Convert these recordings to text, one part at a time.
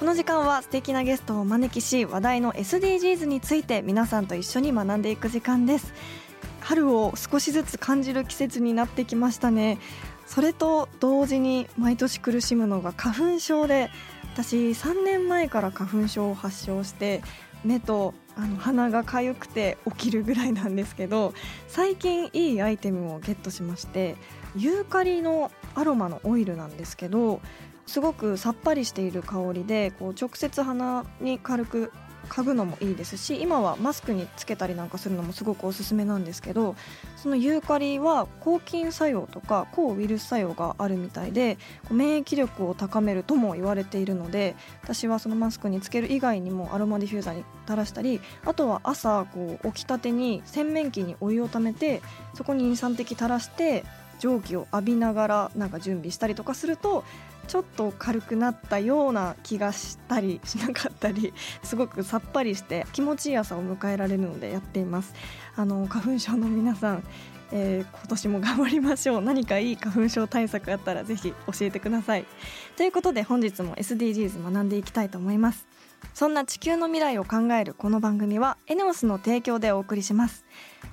この時間は素敵なゲストをお招きし話題の SDGs について皆さんと一緒に学んでいく時間です。春を少しずつ感じる季節になってきましたね。それと同時に毎年苦しむのが花粉症で私3年前から花粉症を発症して目とあの鼻が痒くて起きるぐらいなんですけど最近いいアイテムをゲットしましてユーカリのアロマのオイルなんですけどすごくさっぱりしている香りでこう直接鼻に軽く嗅ぐのもいいですし今はマスクにつけたりなんかするのもすごくおすすめなんですけどそのユーカリは抗菌作用とか抗ウイルス作用があるみたいで免疫力を高めるとも言われているので私はそのマスクにつける以外にもアロマディフューザーに垂らしたりあとは朝こう起きたてに洗面器にお湯をためてそこに23滴垂らして蒸気を浴びながらなんか準備したりとかするとちょっと軽くなったような気がしたりしなかったり すごくさっぱりして気持ちいい朝を迎えられるのでやっています。あの花粉症の皆さん、えー今年も頑張りましょう。何かいい花粉症対策あったらぜひ教えてください。ということで本日も SDGs 学んでいきたいと思います。そんな地球の未来を考えるこの番組はエネオスの提供でお送りします。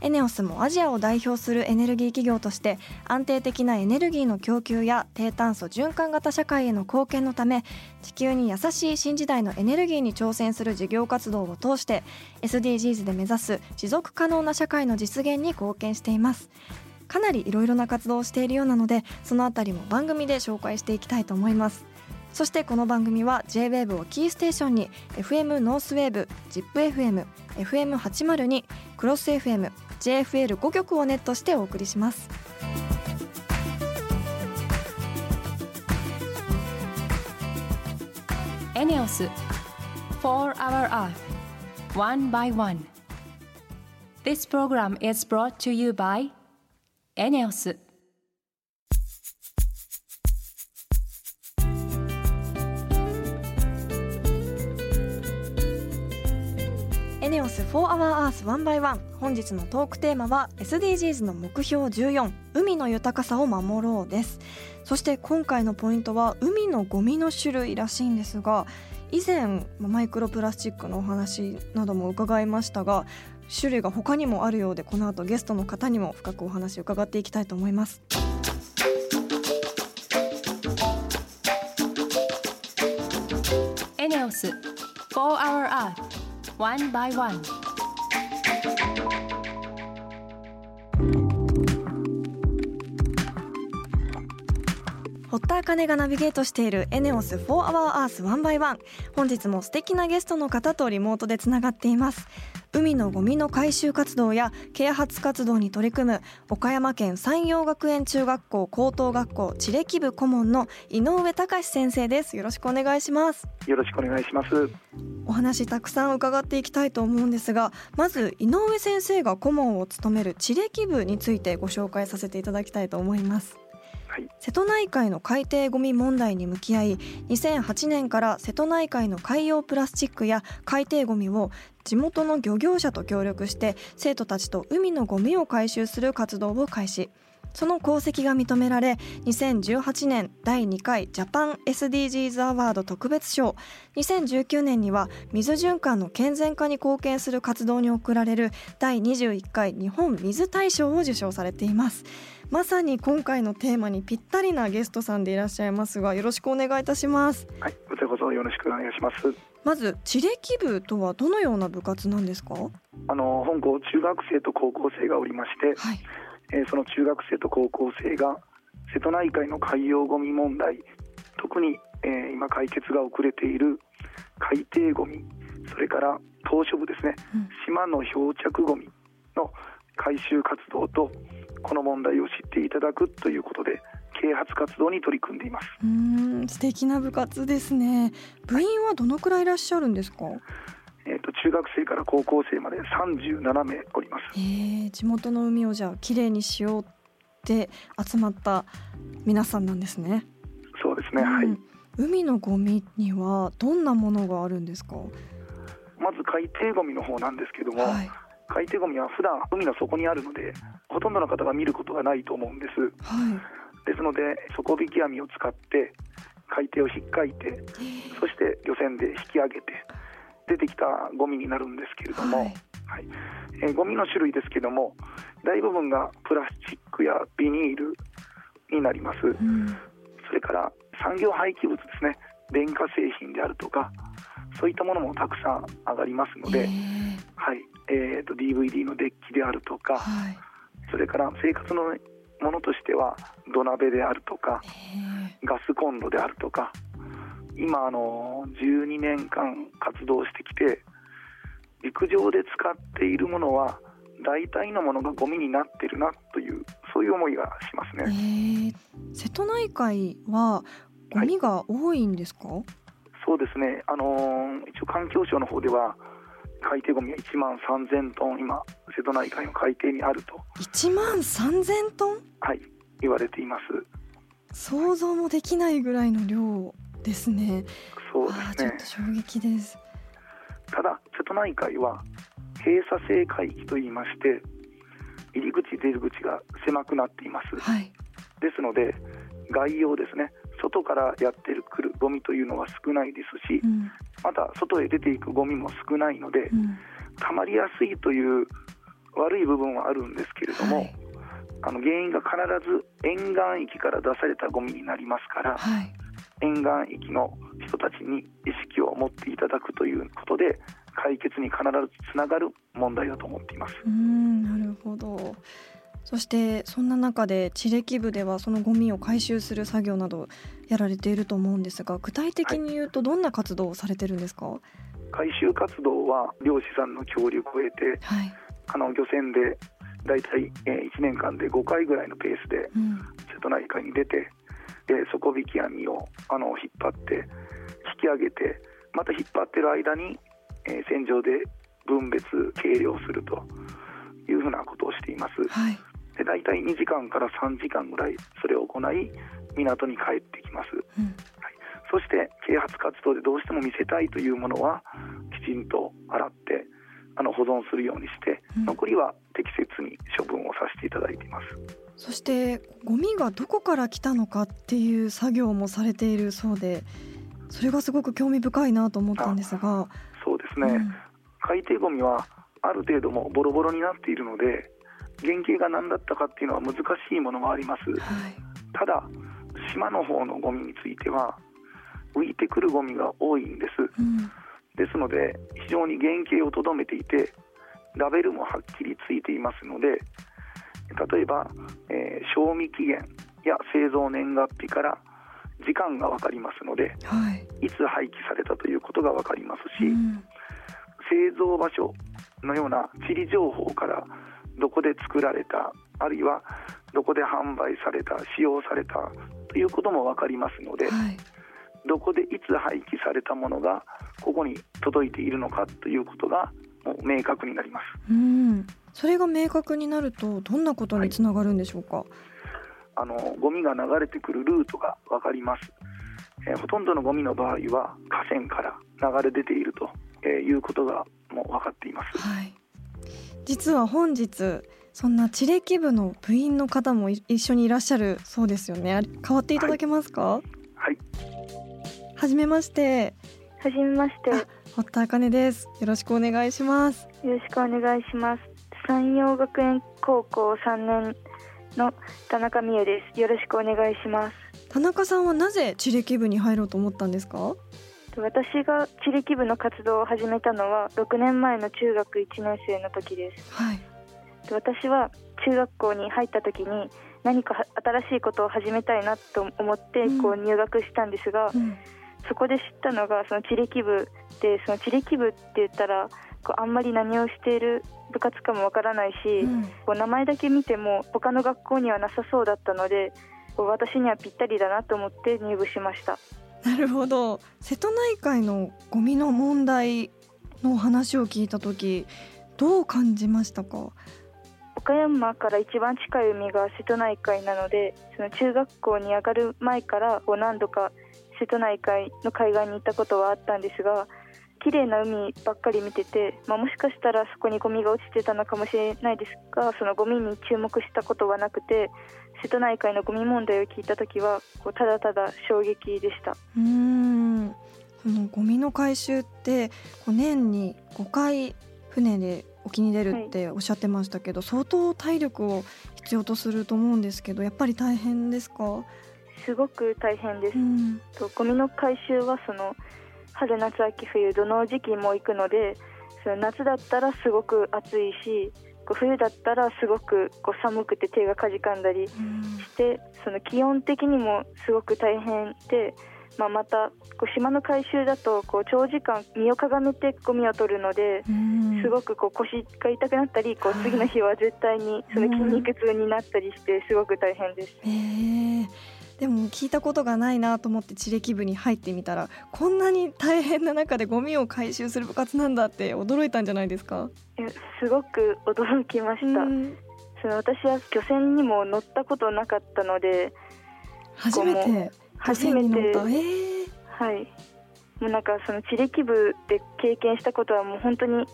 エネオスもアジアを代表するエネルギー企業として安定的なエネルギーの供給や低炭素循環型社会への貢献のため地球に優しい新時代のエネルギーに挑戦する事業活動を通して SDGs で目指す持続可能な社会の実現に貢献しています。かなりいろいろな活動をしているようなのでそのあたりも番組で紹介していきたいと思います。そしてこの番組は JWAVE をキーステーションに FM ノースウェーブ ZIPFM、FM802、クロス FM、JFL5 曲をネットしてお送りします。エネオス4 Hour Earth One by One This program is brought to you by エネオス4 Hour Earth 1 by 1本日のトークテーマは SDGs の目標14海の豊かさを守ろうです。そして今回のポイントは海のゴミの種類らしいんですが以前マイクロプラスチックのお話なども伺いましたが種類が他にもあるようでこの後ゲストの方にも深くお話を伺っていきたいと思います。エネオス4 Hour Earth One by One. 堀田茜がナビゲートしているエネオス4 Hour Earth 1 by 1本日も素敵なゲストの方とリモートでつながっています。海のゴミの回収活動や啓発活動に取り組む岡山県山陽学園中学校高等学校地歴部顧問の井上隆先生です。よろしくお願いします。よろしくお願いします。お話たくさん伺っていきたいと思うんですがまず井上先生が顧問を務める地歴部についてご紹介させていただきたいと思います瀬戸内海の海底ごみ問題に向き合い2008年から瀬戸内海の海洋プラスチックや海底ごみを地元の漁業者と協力して生徒たちと海のごみを回収する活動を開始。その功績が認められ2018年第2回ジャパン SDGs アワード特別賞。2019年には水循環の健全化に貢献する活動に贈られる第21回日本水大賞を受賞されています。まさに今回のテーマにぴったりなゲストさんでいらっしゃいますがよろしくお願いいたします。はい、こちらこそよろしくお願いします。まず地歴部とはどのような部活なんですかあの本校中学生と高校生がおりまして、はいえーその中学生と高校生が瀬戸内海の海洋ゴミ問題、特に、えー今解決が遅れている海底ゴミ、それから島しょ部ですね、うん。島の漂着ゴミの回収活動とこの問題を知っていただくということで啓発活動に取り組んでいます。うん素敵な部活ですね。部員はどのくらいいらっしゃるんですか？えーと、中学生から高校生まで37名おります、えー、地元の海をじゃあきれいにしようって集まった皆さんなんですね。そうですね、うん、はい海のゴミにはどんなものがあるんですか？まず海底ゴミの方なんですけども、はい、海底ゴミは普段海の底にあるのでほとんどの方が見ることがないと思うんです、はい、ですので底引き網を使って海底を引っかいてそして漁船で引き上げて出てきたゴミになるんですけれども、はい、はい、えー、ゴミの種類ですけども大部分がプラスチックやビニールになります、うん、それから産業廃棄物ですね。電化製品であるとかそういったものもたくさん上がりますので、はい。えーと、DVD のデッキであるとか、はい、それから生活のものとしては土鍋であるとかガスコンロであるとか今あの12年間活動してきて陸上で使っているものは大体のものがゴミになってるなというそういう思いがしますね。瀬戸内海はゴミが多いんですか、はい、そうですね、あのー、一応環境省の方では海底ゴミは1万3000トン今瀬戸内海の海底にあると。1万3000トン？はい。言われています。想像もできないぐらいの量ですね。そうですね。ちょっと衝撃です。ただ瀬戸内海は閉鎖性海域といいまして入り口出口が狭くなっています、はい、ですので外洋ですね。外からやってくるゴミというのは少ないですし、うん、また外へ出ていくゴミも少ないので、うん、溜まりやすいという悪い部分はあるんですけれども、はい、あの原因が必ず沿岸域から出されたゴミになりますから、はい、沿岸域の人たちに意識を持っていただくということで解決に必ずつながる問題だと思っています。うんなるほど。そしてそんな中で地歴部ではそのゴミを回収する作業などやられていると思うんですが具体的に言うとどんな活動をされてるんですか、はい、回収活動は漁師さんの協力を得て、はい、あの漁船でだいたい1年間で5回ぐらいのペースで瀬戸内海に出て、で底引き網をあの引っ張って引き上げてまた引っ張ってる間に、えー、船上で分別計量するというふうなことをしています。はい。で大体2時間から3時間ぐらいそれを行い港に帰ってきます、うん、はい、そして啓発活動でどうしても見せたいというものはきちんと洗ってあの保存するようにして、うん、残りは適切に処分をさせていただいていますそしてゴミがどこから来たのかっていう作業もされているそうでそれがすごく興味深いなと思ったんですが。そうですね、うん、海底ゴミはある程度もボロボロになっているので原型が何だったかっていうのは難しいものもあります、はい、ただ島の方のゴミについては浮いてくるゴミが多いんです、うん、ですので非常に原型をとどめていてラベルもはっきりついていますので例えば、えー、賞味期限や製造年月日から時間が分かりますので、はい、いつ廃棄されたということが分かりますし、うん、製造場所のような地理情報からどこで作られたあるいはどこで販売された使用されたということも分かりますので、はい、どこでいつ廃棄されたものがここに届いているのかということがもう明確になります。うんそれが明確になるとどんなことにつながるんでしょうか、はい、あのゴミが流れてくるルートが分かります、えー、ほとんどのゴミの場合は河川から流れ出ているということがもう分かっています、はい。実は本日そんな地歴部の部員の方も一緒にいらっしゃるそうですよね。変わっていただけますか？はい、はい、はじめまして。はじめまして。堀田茜です。よろしくお願いします。よろしくお願いします山陽学園高校3年の田中美恵です。よろしくお願いします。田中さんはなぜ地歴部に入ろうと思ったんですか？私が地理部の活動を始めたのは6年前の中学1年生の時です、はい、私は中学校に入った時に何か新しいことを始めたいなと思ってこう入学したんですが、うん、そこで知ったのがその地理部でその地理部って言ったらこうあんまり何をしている部活かもわからないし、うん、こう名前だけ見ても他の学校にはなさそうだったので私にはぴったりだなと思って入部しました。なるほど。瀬戸内海のゴミの問題の話を聞いた時どう感じましたか？岡山から一番近い海が瀬戸内海なのでその中学校に上がる前から何度か瀬戸内海の海岸に行ったことはあったんですが綺麗な海ばっかり見てて、まあ、もしかしたらそこにゴミが落ちてたのかもしれないですがそのゴミに注目したことはなくて瀬戸内海のゴミ問題を聞いた時はこうただただ衝撃でした。うん。このゴミの回収って年に5回船で沖に出るっておっしゃってましたけど、はい、相当体力を必要とすると思うんですけどやっぱり大変ですか？すごく大変です、うん、とゴミの回収はその春夏秋冬どの時期も行くのでその夏だったらすごく暑いし冬だったらすごくこう寒くて手がかじかんだりして、その気温的にもすごく大変で、まあ、またこう島の回収だとこう長時間身をかがめてゴミを取るのですごくこう腰が痛くなったりこう次の日は絶対にその筋肉痛になったりしてすごく大変です。でも聞いたことがないなと思って地歴部に入ってみたらこんなに大変な中でゴミを回収する部活なんだって驚いたんじゃないですか？すごく驚きました、その私は漁船にも乗ったことなかったので初めて？初めて、えー、はい。もうなんかその地歴部で経験したことはもう本当に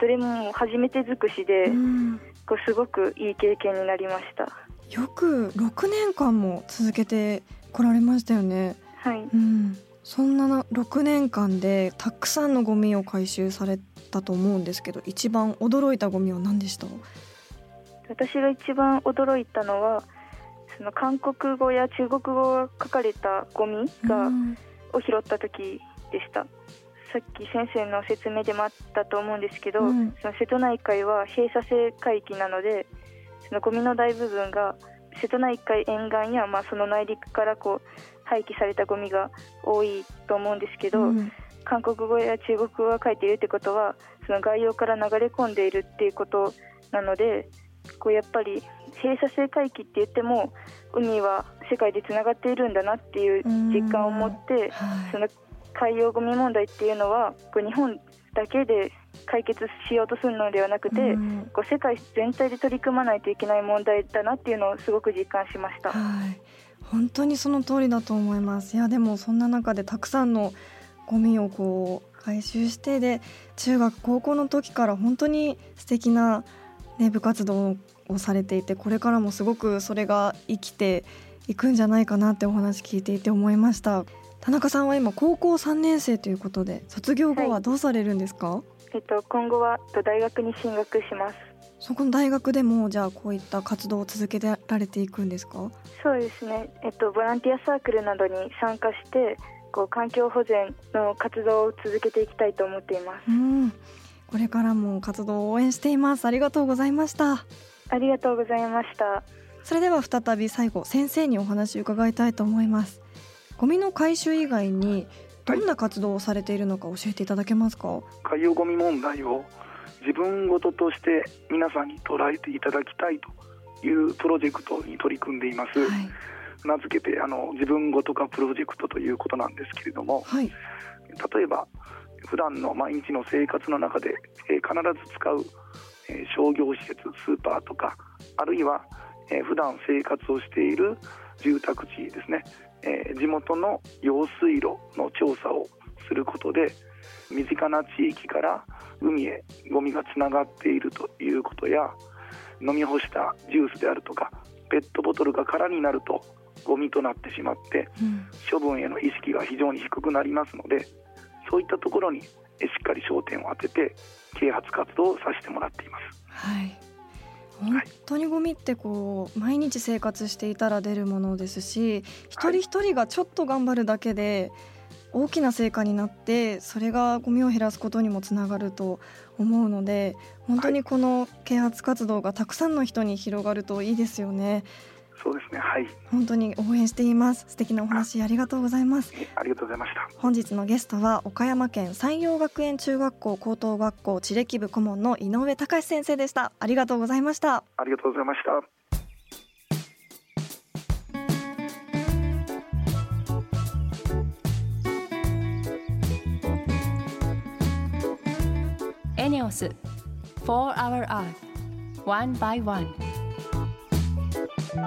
どれも初めて尽くしで、こうすごくいい経験になりましたよく6年間も続けてこられましたよね。はい、うん、そんな6年間でたくさんのゴミを回収されたと思うんですけど一番驚いたゴミは何でした？私が一番驚いたのはその韓国語や中国語が書かれたゴミが、を拾った時でした。さっき先生の説明でもあったと思うんですけど、うん、その瀬戸内海は閉鎖性海域なのでそのゴミの大部分が瀬戸内海沿岸や、まあ、その内陸からこう廃棄されたゴミが多いと思うんですけど、うん、韓国語や中国語が書いているってことはその概要から流れ込んでいるっていうことなのでこうやっぱり閉鎖性海域って言っても海は世界でつながっているんだなっていう実感を持って、はい、その海洋ゴミ問題っていうのはこう日本だけで解決しようとするのではなくて、うん、こう世界全体で取り組まないといけない問題だなっていうのをすごく実感しました。はい、本当にその通りだと思います。いやでもそんな中でたくさんのゴミをこう回収してで中学高校の時から本当に素敵なね部活動をされていてこれからもすごくそれが生きていくんじゃないかなってお話聞いていて思いました。田中さんは今高校3年生ということで卒業後はどうされるんですか、はいえっと、今後は大学に進学します。そこの大学でもじゃあこういった活動を続けられていくんですか？そうですね、えっと、ボランティアサークルなどに参加してこう環境保全の活動を続けていきたいと思っています。うん。これからも活動を応援しています。ありがとうございました。ありがとうございました。それでは再び最後先生にお話を伺いたいと思います。ゴミの回収以外にどんな活動をされているのか教えていただけますか、海洋ゴミ問題を自分事として皆さんに捉えていただきたいというプロジェクトに取り組んでいます、はい、名付けてあの自分ごと化プロジェクトということなんですけれども、はい、例えば普段の毎日の生活の中で、えー、必ず使う、えー、商業施設スーパーとかあるいは、えー、普段生活をしている住宅地ですねえー、地元の用水路の調査をすることで身近な地域から海へゴミがつながっているということや飲み干したジュースであるとかペットボトルが空になるとゴミとなってしまって、うん、処分への意識が非常に低くなりますのでそういったところにしっかり焦点を当てて啓発活動をさせてもらっています。はい本当にゴミってこう毎日生活していたら出るものですし一人一人がちょっと頑張るだけで大きな成果になってそれがゴミを減らすことにもつながると思うので本当にこの啓発活動がたくさんの人に広がるといいですよね。そうですね。はい。本当に応援しています。素敵なお話ありがとうございます。ありがとうございました。本日のゲストは岡山県山陽学園中学校高等学校地歴部顧問の井上隆先生でした。ありがとうございました。ありがとうございました。エネオス4 Hour Earth One by One. 堀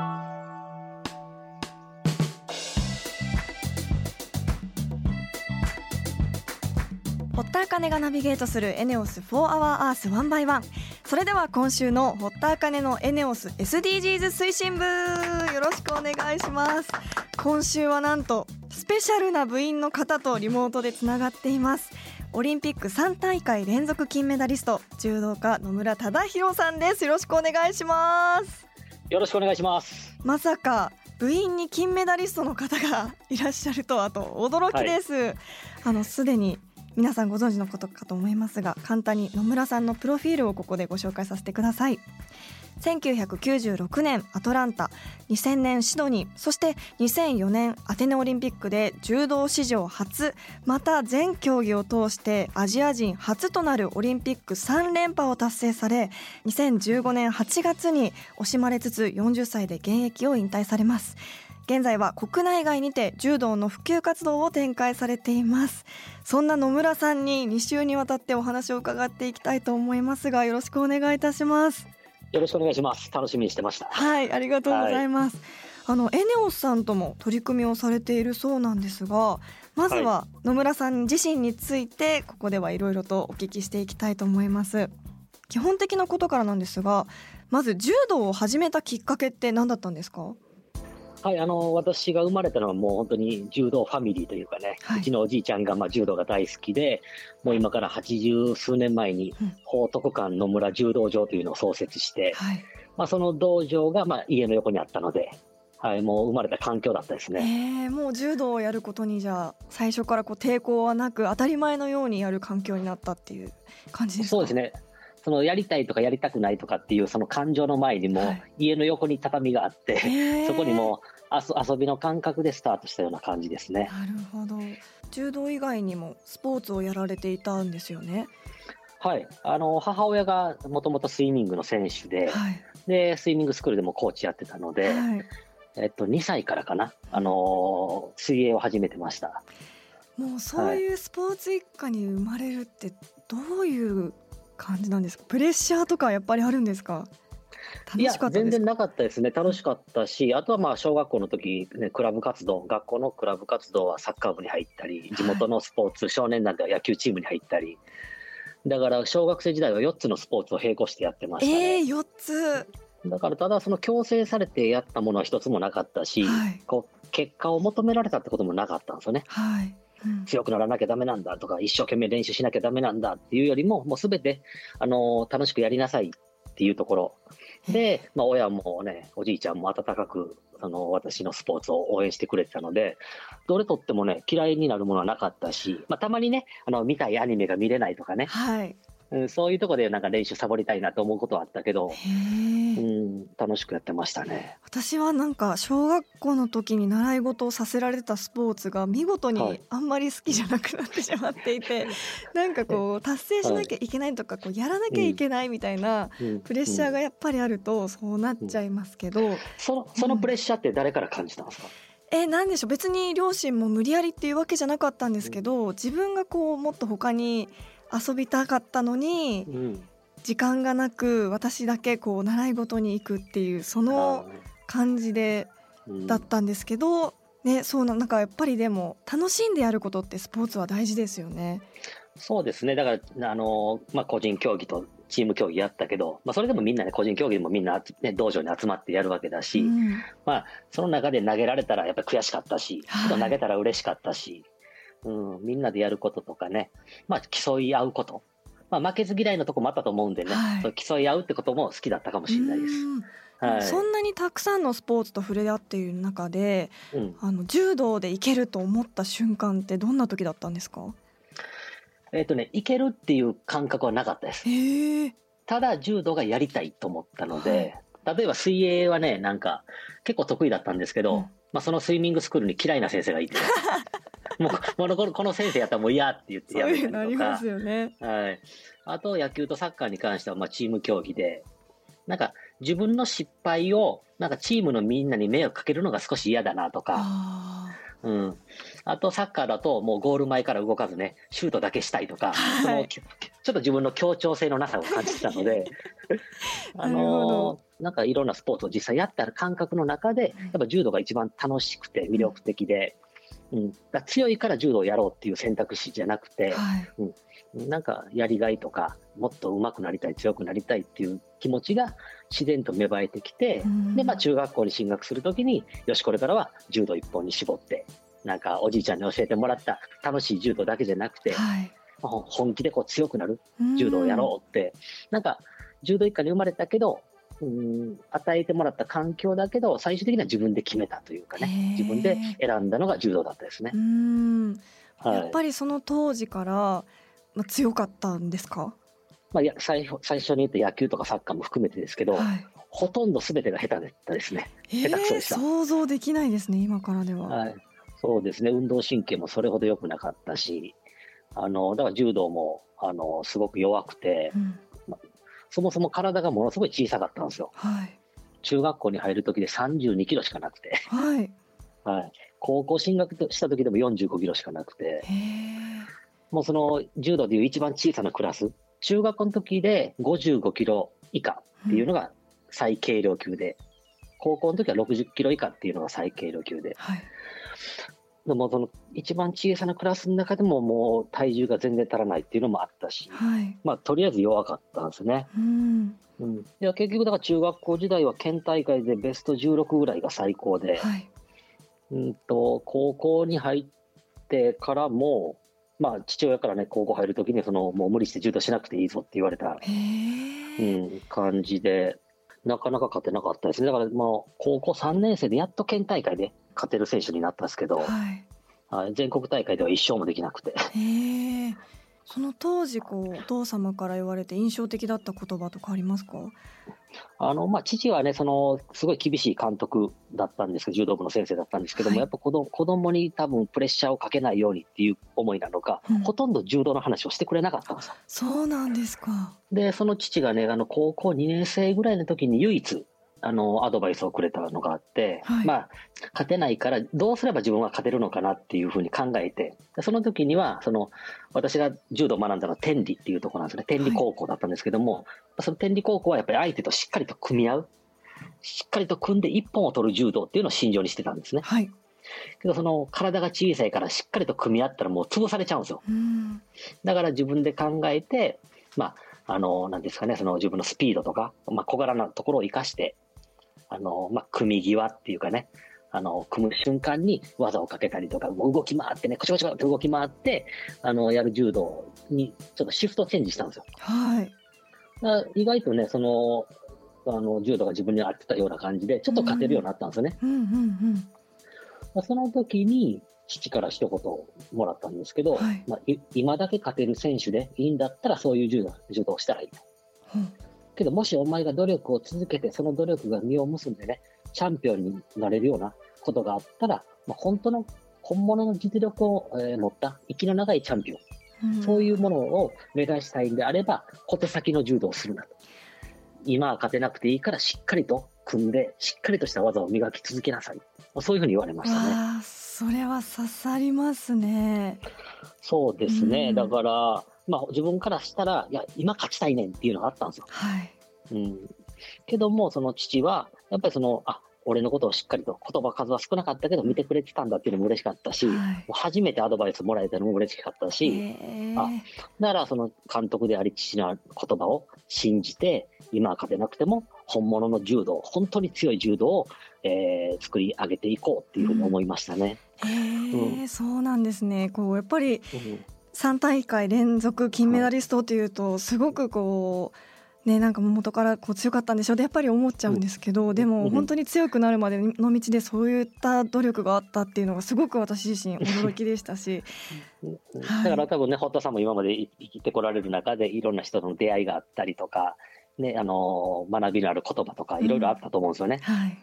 田茜がナビゲートするエネオス4 Hour Earth One by One それでは今週の堀田茜のエネオス SDGs 推進部よろしくお願いします。今週はなんとスペシャルな部員の方とリモートでつながっています。オリンピック3大会連続金メダリスト柔道家野村忠宏さんです。よろしくお願いします。よろしくお願いします。まさか部員に金メダリストの方がいらっしゃるとはと驚きです、はい、あのすでに皆さんご存知のことかと思いますが簡単に野村さんのプロフィールをここでご紹介させてください1996年アトランタ。2000年シドニー。そして2004年アテネオリンピックで柔道史上初。また全競技を通してアジア人初となるオリンピック3連覇を達成され2015年8月に惜しまれつつ40歳で現役を引退されます。現在は国内外にて柔道の普及活動を展開されています。そんな野村さんに2週にわたってお話を伺っていきたいと思いますがよろしくお願いいたします。よろしくお願いします。楽しみにしてました。はいありがとうございます、はい、あのエネオスさんとも取り組みをされているそうなんですがまずは野村さん自身についてここではいろいろとお聞きしていきたいと思います。基本的なことからなんですがまず柔道を始めたきっかけって何だったんですか？はい、あの、私が生まれたのはもう本当に柔道ファミリーというかね、はい、うちのおじいちゃんがまあ柔道が大好きで、もう今から八十数年前に、報徳館野村柔道場というのを創設して、はい、まあその道場がまあ家の横にあったので、はい、もう生まれた環境だったですね。えー、もう柔道をやることにじゃあ最初からこう抵抗はなく当たり前のようにやる環境になったっていう感じですか？そうですね。そのやりたいとかやりたくないとかっていうその感情の前にも、家の横に畳があって、そこにも遊びの感覚でスタートしたような感じですね。なるほど。柔道以外にもスポーツをやられていたんですよね。はい、あの母親がもともとスイミングの選手ではい、でスイミングスクールでもコーチやってたので、はい、えっと、2歳からかな、あの水泳を始めてました。もうそういうスポーツ一家に生まれるってどういう感じなんですか？プレッシャーとかやっぱりあるんですか？いや全然なかったですね。楽しかったしあとはまあ小学校の時、ね、クラブ活動学校のクラブ活動はサッカー部に入ったり地元のスポーツ、はい、少年団では野球チームに入ったり。だから小学生時代は4つのスポーツを並行してやってましたね。えー、4つ。だからただその強制されてやったものは一つもなかったし、はい、こう結果を求められたってこともなかったんですよね。はい。うん、強くならなきゃだめなんだとか一生懸命練習しなきゃだめなんだっていうよりももうすべてあの楽しくやりなさいっていうところで、まあ、親もね、おじいちゃんも温かく、その私のスポーツを応援してくれてたので、どれとってもね、嫌いになるものはなかったし、まあ、たまにね、あの見たいアニメが見れないとかね、はい、うん、そういうところでなんか練習サボりたいなと思うことはあったけど、うん、楽しくやってましたね。私はなんか小学校の時に習い事をさせられたスポーツが見事にあんまり好きじゃなくなってしまっていて、はい、なんかこう達成しなきゃいけないとか、こうやらなきゃいけないみたいなプレッシャーがやっぱりあるとそうなっちゃいますけど、うんうん、そのそのプレッシャーって誰から感じたんですか、えなんでしょう。別に両親も無理やりっていうわけじゃなかったんですけど自分がこうもっと他に遊びたかったのに、うん、時間がなく私だけこう習い事に行くっていうその感じで、だったんですけど、ね、そうななんかやっぱりでも楽しんでやることってスポーツは大事ですよね。そうですね。だからあの、まあ、個人競技とチーム競技やったけど、まあ、それでもみんなね個人競技でもみんな、ね、道場に集まってやるわけだし、うん、まあ、その中で投げられたらやっぱり悔しかったし、はい、投げたら嬉しかったし、うん、みんなでやることとかね、まあ、競い合うこと。まあ、負けず嫌いのとこもあったと思うんでね、はい、そう競い合うってことも好きだったかもしれないです。はい、そんなにたくさんのスポーツと触れ合っている中で、うん、あの柔道でいけると思った瞬間ってどんな時だったんですか？えっ、とね、いけるっていう感覚はなかったです。ただ柔道がやりたいと思ったので、はい、例えば水泳はね、なんか結構得意だったんですけど、うん、まあ、そのスイミングスクールに嫌いな先生がいて、もうこのこの先生やったらもう嫌って言ってやめたりとか。りますよね。はい。あと野球とサッカーに関してはまあチーム競技で、なんか自分の失敗をなんかチームのみんなに迷惑かけるのが少し嫌だなとか。うん、あとサッカーだともうゴール前から動かずねシュートだけしたいとか、はい、そのちょっと自分の協調性のなさを感じてたので あのなんかいろんなスポーツを実際やった感覚の中でやっぱ柔道が一番楽しくて魅力的で、うん、だ強いから柔道をやろうっていう選択肢じゃなくて、はい、うん、なんかやりがいとかもっと上手くなりたい強くなりたいっていう気持ちが自然と芽生えてきて、でまあ、中学校に進学するときによしこれからは柔道一本に絞ってなんかおじいちゃんに教えてもらった楽しい柔道だけじゃなくて、はい、本気でこう強くなる柔道をやろうって、なんか柔道一家に生まれたけど、うん、与えてもらった環境だけど、最終的には自分で決めたというかね、自分で選んだのが柔道だったですね。はい、やっぱりその当時から、まあ、強かったんですか？まあ、や最最初に言った野球とかサッカーも含めてですけど、はい、ほとんどすべてが下手だったですね。下手くそでした。想像できないですね、今からでは。はい、そうですね、運動神経もそれほど良くなかったし、あのだから柔道もあのすごく弱くて、うん。ま、そもそも体がものすごい小さかったんですよ。はい、中学校に入る時で32キロしかなくて、はい。はい、高校進学した時でも45キロしかなくて、もうその柔道でいう一番小さなクラス、中学校の時で55キロ以下っていうのが最軽量級で、うん、高校の時は60キロ以下っていうのが最軽量級で、はい、でもその一番小さなクラスの中でももう体重が全然足らないっていうのもあったし、はい、まあとりあえず弱かったんですね。うん。うん、いや結局だから中学校時代は県大会でベスト16ぐらいが最高で、はい、うんと高校に入ってからも、まあ、父親からね高校入るときにそのもう無理して柔道しなくていいぞって言われた、うん、感じでなかなか勝てなかったですね。だからもう高校3年生でやっと県大会で勝てる選手になったんですけど、はい、全国大会では一勝もできなくて。その当時こうお父様から言われて印象的だった言葉とかありますか？あのまあ、父はねそのすごい厳しい監督だったんですけど柔道部の先生だったんですけども、はい、やっぱ子供子供に多分プレッシャーをかけないようにっていう思いなのか、うん、ほとんど柔道の話をしてくれなかったんですよ。そうなんですか。でその父がねあの高校2年生ぐらいの時に唯一あのアドバイスをくれたのがあって、はい、まあ、勝てないからどうすれば自分は勝てるのかなっていうふうに考えてその時にはその私が柔道を学んだのは天理っていうところなんですね。天理高校だったんですけども、はい、その天理高校はやっぱり相手としっかりと組み合う。しっかりと組んで一本を取る柔道っていうのを信条にしてたんですね。はい。けどその体が小さいからしっかりと組み合ったらもう潰されちゃうんですよ。だから自分で考えて、まあ、あの、なんですかね、その自分のスピードとか、まあ、小柄なところを生かして、あの、まあ、組み際っていうかね、あの、組む瞬間に技をかけたりとか、動き回ってね、コチコチコって動き回って、あの、やる柔道にちょっとシフトチェンジしたんですよ。はい。意外とね、その、あの、柔道が自分に合ってたような感じで、ちょっと勝てるようになったんですよね。うんうんうんうん、その時に、父から一言もらったんですけど、はい、まあ、今だけ勝てる選手でいいんだったら、そういう柔道柔道をしたらいいと。うんけどもしお前が努力を続けて、その努力が実を結んでね、チャンピオンになれるようなことがあったら、まあ、本当の本物の実力を、えー、持った息の長いチャンピオン、うん、そういうものを目指したいんであれば、小手先の柔道をするなと。今は勝てなくていいからしっかりと組んで、しっかりとした技を磨き続けなさい。そういうふうに言われましたね。それは刺さりますね。そうですね。うん、だから、まあ、自分からしたら、いや、今勝ちたいねんっていうのがあったんですよ。はい。うん。けども、その父は、やっぱりその、あ、俺のことをしっかりと言葉数は少なかったけど見てくれてたんだっていうのも嬉しかったし、はい、初めてアドバイスもらえたのも嬉しかったし、あだからその監督であり父の言葉を信じて今は勝てなくても本物の柔道本当に強い柔道を、えー、作り上げていこうっていうふうに思いましたね。うん、えそうなんですねこうやっぱり、うん3大会連続金メダリストというとすごくこうねなんか元からこう強かったんでしょうでやっぱり思っちゃうんですけどでも本当に強くなるまでの道でそういった努力があったっていうのがすごく私自身驚きでしたし、はい、だから多分ね堀田さんも今まで生きてこられる中でいろんな人との出会いがあったりとか、ね、あの学びのある言葉とかいろいろあったと思うんですよね。うんはい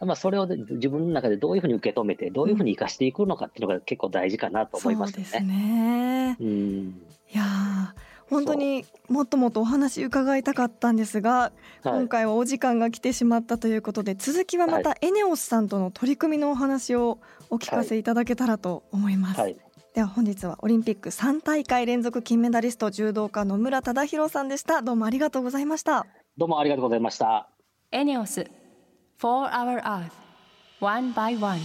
まあ、それを自分の中でどういうふうに受け止めて、どういうふうに生かしていくのかっていうのが結構大事かなと思いますね。そうですね。うん、いや本当にもっともっとお話伺いたかったんですが、今回はお時間が来てしまったということで、続きはまたエネオスさんとの取り組みのお話をお聞かせい。ただけたらと思います。はい、ででは本日はオリンピック3大会連続金メダリスト柔道家野村忠宏さんでした。どうもありがとうございました。どうもありがとうございました。エネオス4 Hour Earth One by One.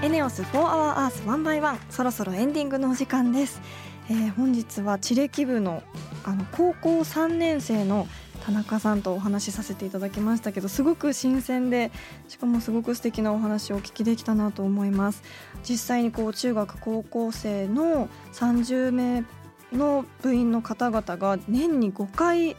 エネオス4 Hour Earth One by One. そろそろエンディングのお時間です。えー、本日は地歴部のあの高校3年生の田中さんとお話しさせていただきましたけどすごく新鮮でしかもすごく素敵なお話をお聞きできたなと思います。実際にこう中学高校生の30名の部員の方々が年に5回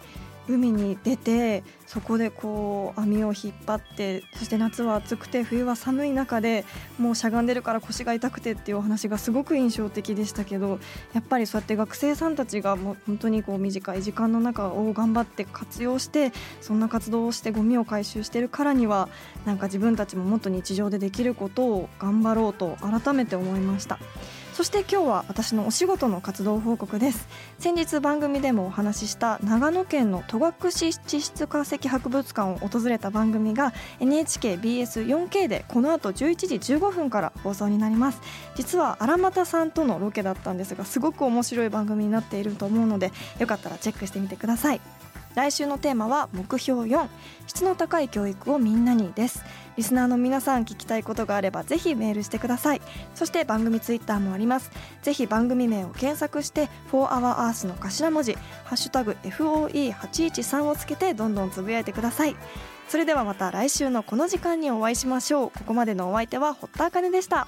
海に出てそこでこう網を引っ張ってそして夏は暑くて冬は寒い中でもうしゃがんでるから腰が痛くてっていうお話がすごく印象的でしたけどやっぱりそうやって学生さんたちがもう本当にこう短い時間の中を頑張って活用してそんな活動をしてゴミを回収してるからにはなんか自分たちももっと日常でできることを頑張ろうと改めて思いました。そして今日は私のお仕事の活動報告です。先日番組でもお話しした長野県の戸隠地質化石博物館を訪れた番組が NHKBS4K でこの後11時15分から放送になります。実は荒俣さんとのロケだったんですがすごく面白い番組になっていると思うのでよかったらチェックしてみてください。来週のテーマは目標4質の高い教育をみんなにです。リスナーの皆さん聞きたいことがあればぜひメールしてください。そして番組ツイッターもあります。ぜひ番組名を検索して「4HourEarth」の頭文字「ハッシュタグ #FOE813」をつけてどんどんつぶやいてください。それではまた来週のこの時間にお会いしましょう。ここまでのお相手は堀田茜でした。